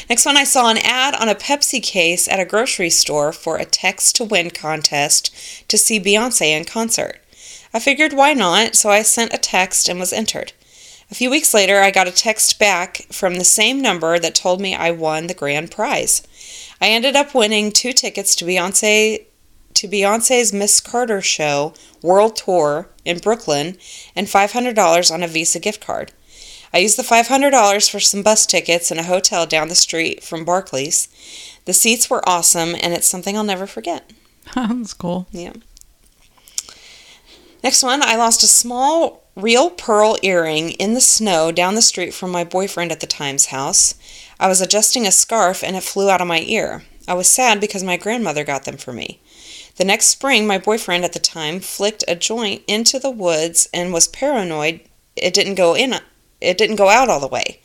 Next one, I saw an ad on a Pepsi case at a grocery store for a text to win contest to see Beyonce in concert. I figured why not, so I sent a text and was entered. A few weeks later, I got a text back from the same number that told me I won the grand prize. I ended up winning two tickets to Beyonce to Beyonce's Mrs. Carter show world tour in Brooklyn and $500 on a Visa gift card. I used the $500 for some bus tickets and a hotel down the street from Barclays. The seats were awesome and it's something I'll never forget. That's cool. Yeah. Next one, I lost a small real pearl earring in the snow down the street from my boyfriend at the time's house. I was adjusting a scarf and it flew out of my ear. I was sad because my grandmother got them for me. The next spring, my boyfriend at the time flicked a joint into the woods and was paranoid it didn't go in it didn't go out all the way.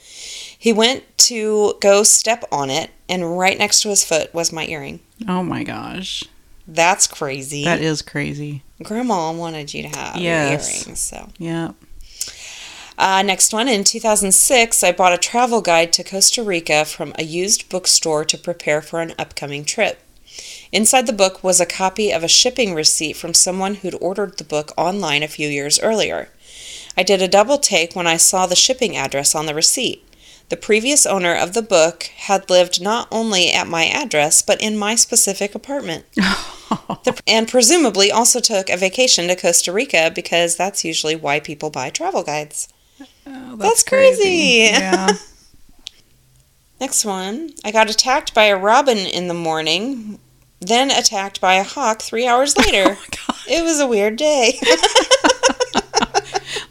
He went to go step on it and right next to his foot was my earring. Oh my gosh. That's crazy. That is crazy. Grandma wanted you to have Yes. earrings, so Yeah. Uh, next one, in 2006, I bought a travel guide to Costa Rica from a used bookstore to prepare for an upcoming trip. Inside the book was a copy of a shipping receipt from someone who'd ordered the book online a few years earlier. I did a double take when I saw the shipping address on the receipt. The previous owner of the book had lived not only at my address, but in my specific apartment. The- and presumably also took a vacation to Costa Rica because that's usually why people buy travel guides. Oh, That's crazy. Yeah. Next one. I got attacked by a robin in the morning, then attacked by a hawk three hours later. Oh it was a weird day.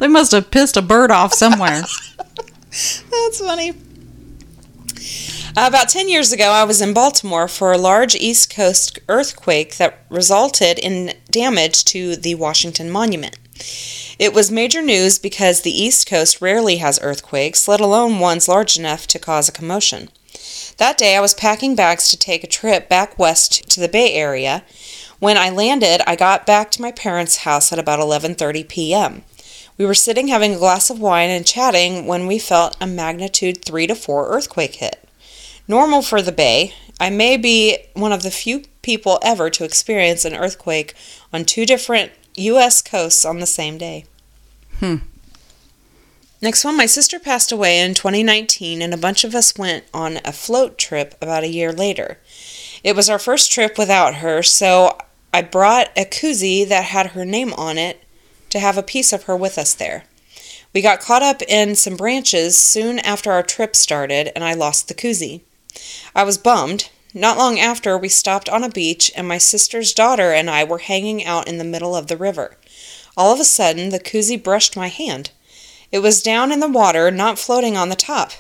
They must have pissed a bird off somewhere. That's funny. About 10 years ago, I was in Baltimore for a large East Coast earthquake that resulted in damage to the Washington Monument. It was major news because the East Coast rarely has earthquakes, let alone ones large enough to cause a commotion. That day, I was packing bags to take a trip back west to the Bay Area. When I landed, I got back to my parents' house at about 11:30 p.m. We were sitting having a glass of wine and chatting when we felt a magnitude 3 to 4 earthquake hit. Normal for the Bay, I may be one of the few people ever to experience an earthquake on two different U.S. coasts on the same day. Hmm. Next one, my sister passed away in 2019, and a bunch of us went on a float trip about a year later. It was our first trip without her, so I brought a koozie that had her name on it to have a piece of her with us there. We got caught up in some branches soon after our trip started, and I lost the koozie. I was bummed. Not long after, we stopped on a beach, and my sister's daughter and I were hanging out in the middle of the river. All of a sudden, the koozie brushed my hand. It was down in the water, not floating on the top.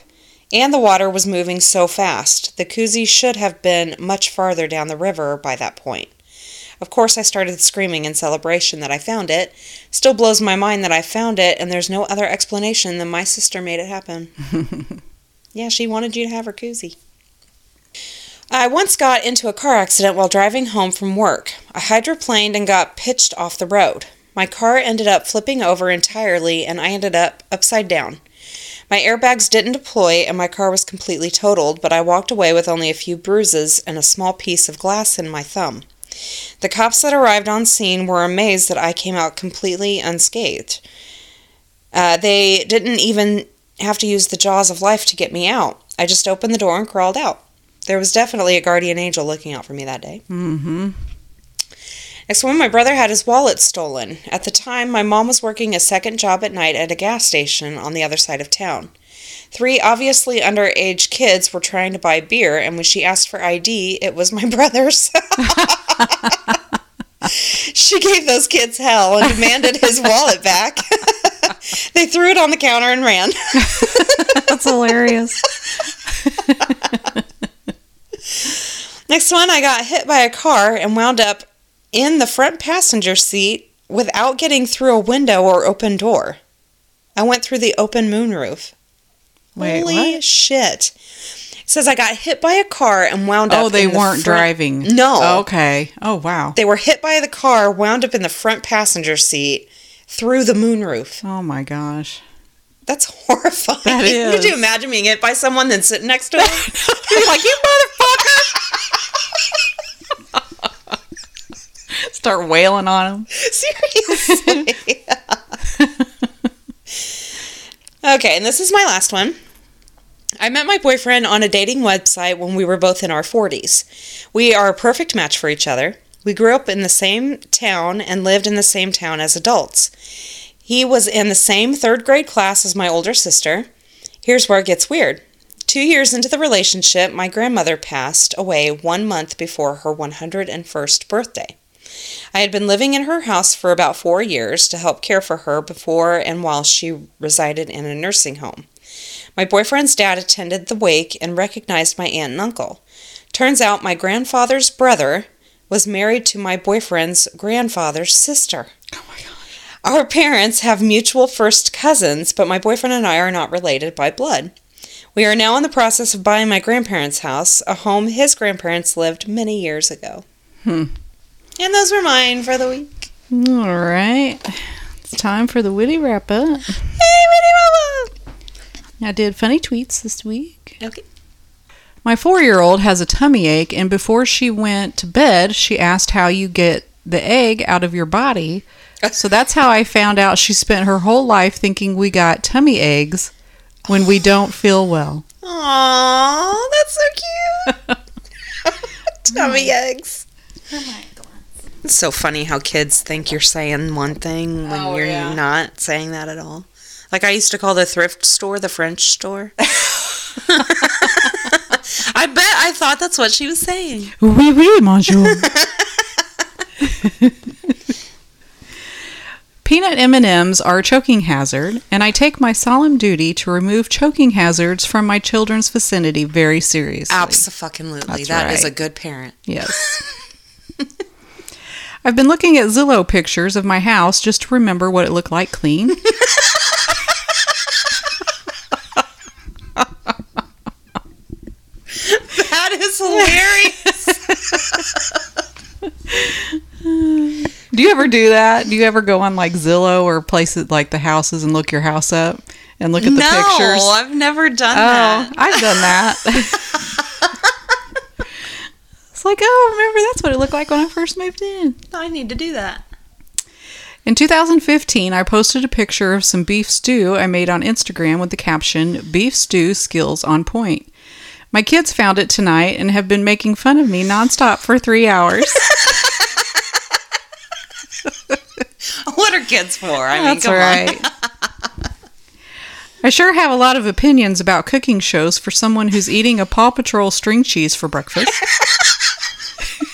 And the water was moving so fast. The koozie should have been much farther down the river by that point. Of course, I started screaming in celebration that I found it. Still blows my mind that I found it, and there's no other explanation than my sister made it happen. yeah, she wanted you to have her koozie. I once got into a car accident while driving home from work. I hydroplaned and got pitched off the road. My car ended up flipping over entirely, and I ended up upside down. My airbags didn't deploy, and my car was completely totaled, but I walked away with only a few bruises and a small piece of glass in my thumb. The cops that arrived on scene were amazed that I came out completely unscathed. Uh, they didn't even have to use the jaws of life to get me out. I just opened the door and crawled out. There was definitely a guardian angel looking out for me that day. Mm-hmm. Next one, my brother had his wallet stolen. At the time, my mom was working a second job at night at a gas station on the other side of town. Three obviously underage kids were trying to buy beer, and when she asked for ID, it was my brother's. she gave those kids hell and demanded his wallet back. they threw it on the counter and ran. That's hilarious. Next one, I got hit by a car and wound up in the front passenger seat without getting through a window or open door. I went through the open moonroof. Wait, Holy what? shit. It says I got hit by a car and wound up. Oh, they weren't front- driving. No. Oh, okay. Oh, wow. They were hit by the car, wound up in the front passenger seat through the moonroof. Oh my gosh. That's horrifying. That is. Could you imagine being hit by someone then sitting next to him? You're like, you motherfucker! Start wailing on him. Seriously. Okay, and this is my last one. I met my boyfriend on a dating website when we were both in our 40s. We are a perfect match for each other. We grew up in the same town and lived in the same town as adults. He was in the same third grade class as my older sister. Here's where it gets weird. Two years into the relationship, my grandmother passed away one month before her 101st birthday. I had been living in her house for about four years to help care for her before and while she resided in a nursing home. My boyfriend's dad attended the wake and recognized my aunt and uncle. Turns out my grandfather's brother was married to my boyfriend's grandfather's sister. Oh my god. Our parents have mutual first cousins, but my boyfriend and I are not related by blood. We are now in the process of buying my grandparents' house, a home his grandparents lived many years ago. Hmm. And those were mine for the week. All right. It's time for the witty wrap up. Hey, Minnie I did funny tweets this week. Okay. My four year old has a tummy ache, and before she went to bed, she asked how you get the egg out of your body. So that's how I found out she spent her whole life thinking we got tummy eggs when we don't feel well. Aww, that's so cute. Tummy eggs. Oh It's so funny how kids think you're saying one thing when Oh, you're yeah. not saying that at all. Like I used to call the thrift store the French store. I bet I thought that's what she was saying. Oui, oui, bonjour. Peanut M&Ms are a choking hazard, and I take my solemn duty to remove choking hazards from my children's vicinity very seriously. Absolutely. That's That is a good parent. Yes. I've been looking at Zillow pictures of my house just to remember what it looked like clean. That is hilarious. Do you ever do that? Do you ever go on like Zillow or places like the houses and look your house up and look at the pictures? no. I've never done Oh, that. I've done that. it's like, oh, remember that's what it looked like when I first moved in. I need to do that. In 2015, I posted a picture of some beef stew I made on Instagram with the caption, Beef Stew Skills on Point. My kids found it tonight and have been making fun of me nonstop for three hours. What are kids for? I mean, That's come right. I sure have a lot of opinions about cooking shows for someone who's eating a Paw Patrol string cheese for breakfast.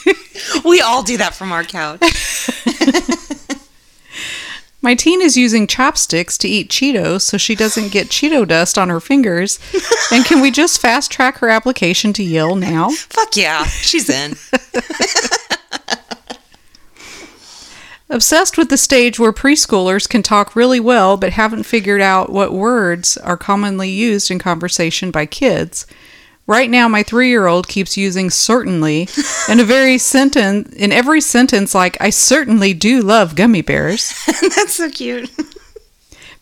We all do that from our couch. My teen is using chopsticks to eat Cheetos so she doesn't get Cheeto dust on her fingers. And can we just fast track her application to Yale now? Fuck yeah, she's in. Obsessed with the stage where preschoolers can talk really well but haven't figured out what words are commonly used in conversation by kids. Right now, my three year old keeps using certainly in a very sentence, in every sentence, like, I certainly do love gummy bears. That's so cute.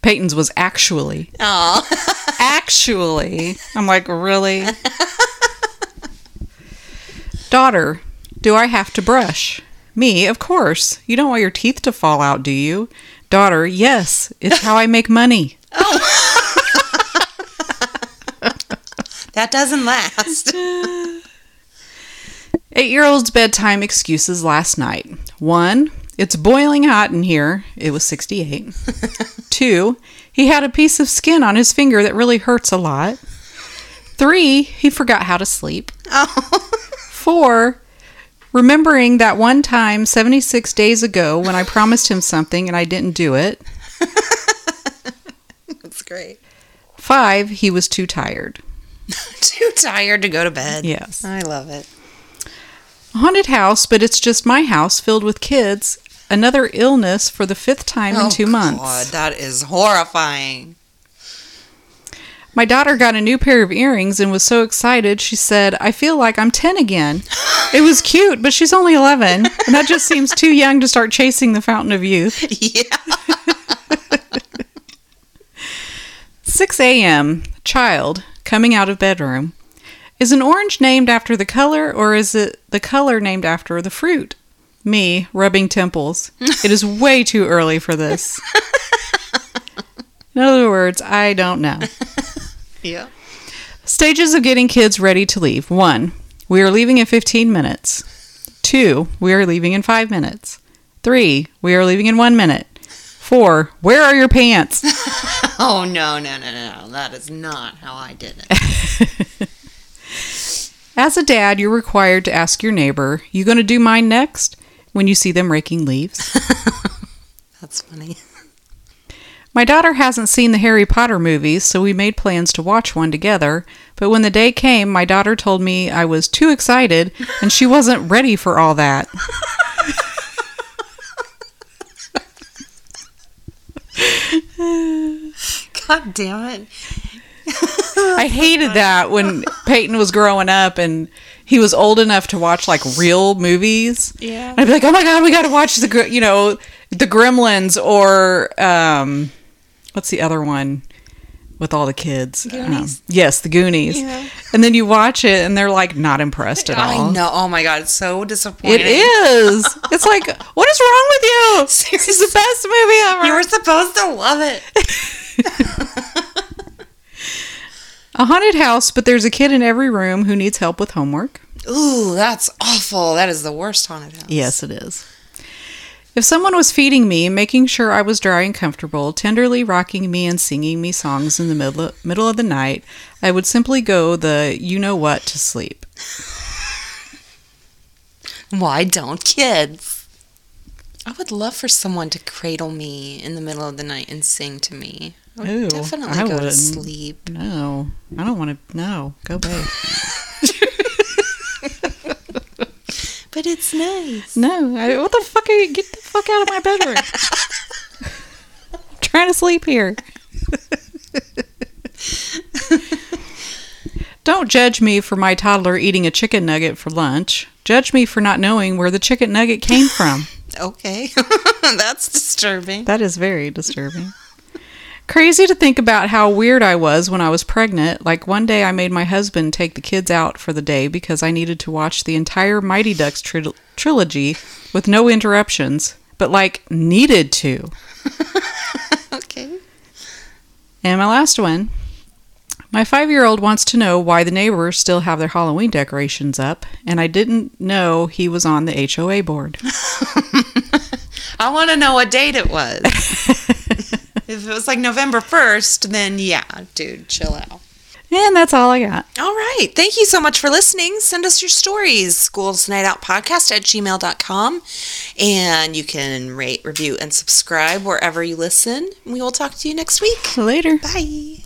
Peyton's was actually. Aw. Actually. I'm like, really? Daughter, do I have to brush? Me, of course. You don't want your teeth to fall out, do you? Daughter, yes. It's how I make money. Oh. That doesn't last. Eight year old's bedtime excuses last night. One, it's boiling hot in here. It was 68. Two, he had a piece of skin on his finger that really hurts a lot. Three, he forgot how to sleep. Oh. Four, remembering that one time 76 days ago when I promised him something and I didn't do it. That's great. Five, he was too tired. Too tired to go to bed. Yes. I love it. Haunted house, but it's just my house filled with kids. Another illness for the fifth time in Oh, two God, months. that is horrifying. My daughter got a new pair of earrings and was so excited, she said, I feel like I'm 10 again. It was cute, but she's only 11, and that just seems too young to start chasing the fountain of youth. Yeah. 6 a.m. Child coming out of bedroom. Is an orange named after the color or is it the color named after the fruit? Me rubbing temples. It is way too early for this. In other words, I don't know. Yeah. Stages of getting kids ready to leave. 1. We are leaving in 15 minutes. 2. We are leaving in 5 minutes. 3. We are leaving in 1 minute. 4. Where are your pants? Oh no, no, no, no, no. That is not how I did it. As a dad, you're required to ask your neighbor, "You going to do mine next?" when you see them raking leaves. That's funny. My daughter hasn't seen the Harry Potter movies, so we made plans to watch one together. But when the day came, my daughter told me I was too excited and she wasn't ready for all that. God damn it. I hated that when Peyton was growing up and he was old enough to watch like real movies. Yeah. And I'd be like, "Oh my god, we got to watch the you know the Gremlins or um, what's the other one with all the kids? Goonies? Um, yes, the Goonies. Yeah. And then you watch it and they're like not impressed at all. I know. Oh my god, it's so disappointing. It is. It's like, what is wrong with you? This is the best movie ever. You were supposed to love it. a haunted house, but there's a kid in every room who needs help with homework. Ooh, that's awful. That is the worst haunted house. Yes, it is. If someone was feeding me, making sure I was dry and comfortable, tenderly rocking me and singing me songs in the middle middle of the night, I would simply go the you know what to sleep. Why don't kids? I would love for someone to cradle me in the middle of the night and sing to me. I would definitely I go to wouldn't. sleep. No, I don't want to. No, go babe. But it's nice. No, I, what the fuck are you? Get the fuck out of my bedroom. trying to sleep here. Don't judge me for my toddler eating a chicken nugget for lunch. Judge me for not knowing where the chicken nugget came from. Okay. That's disturbing. That is very disturbing. Crazy to think about how weird I was when I was pregnant. Like one day I made my husband take the kids out for the day because I needed to watch the entire Mighty Ducks tri- trilogy with no interruptions, but like needed to. Okay. And my last one. My five year old wants to know why the neighbors still have their Halloween decorations up, and I didn't know he was on the HOA board. I want to know what date it was. if it was like November 1st, then yeah, dude, chill out. And that's all I got. All right. Thank you so much for listening. Send us your stories. Ghouls Night Out Podcast at gmail.com. And you can rate, review, and subscribe wherever you listen. We will talk to you next week. Later. Bye.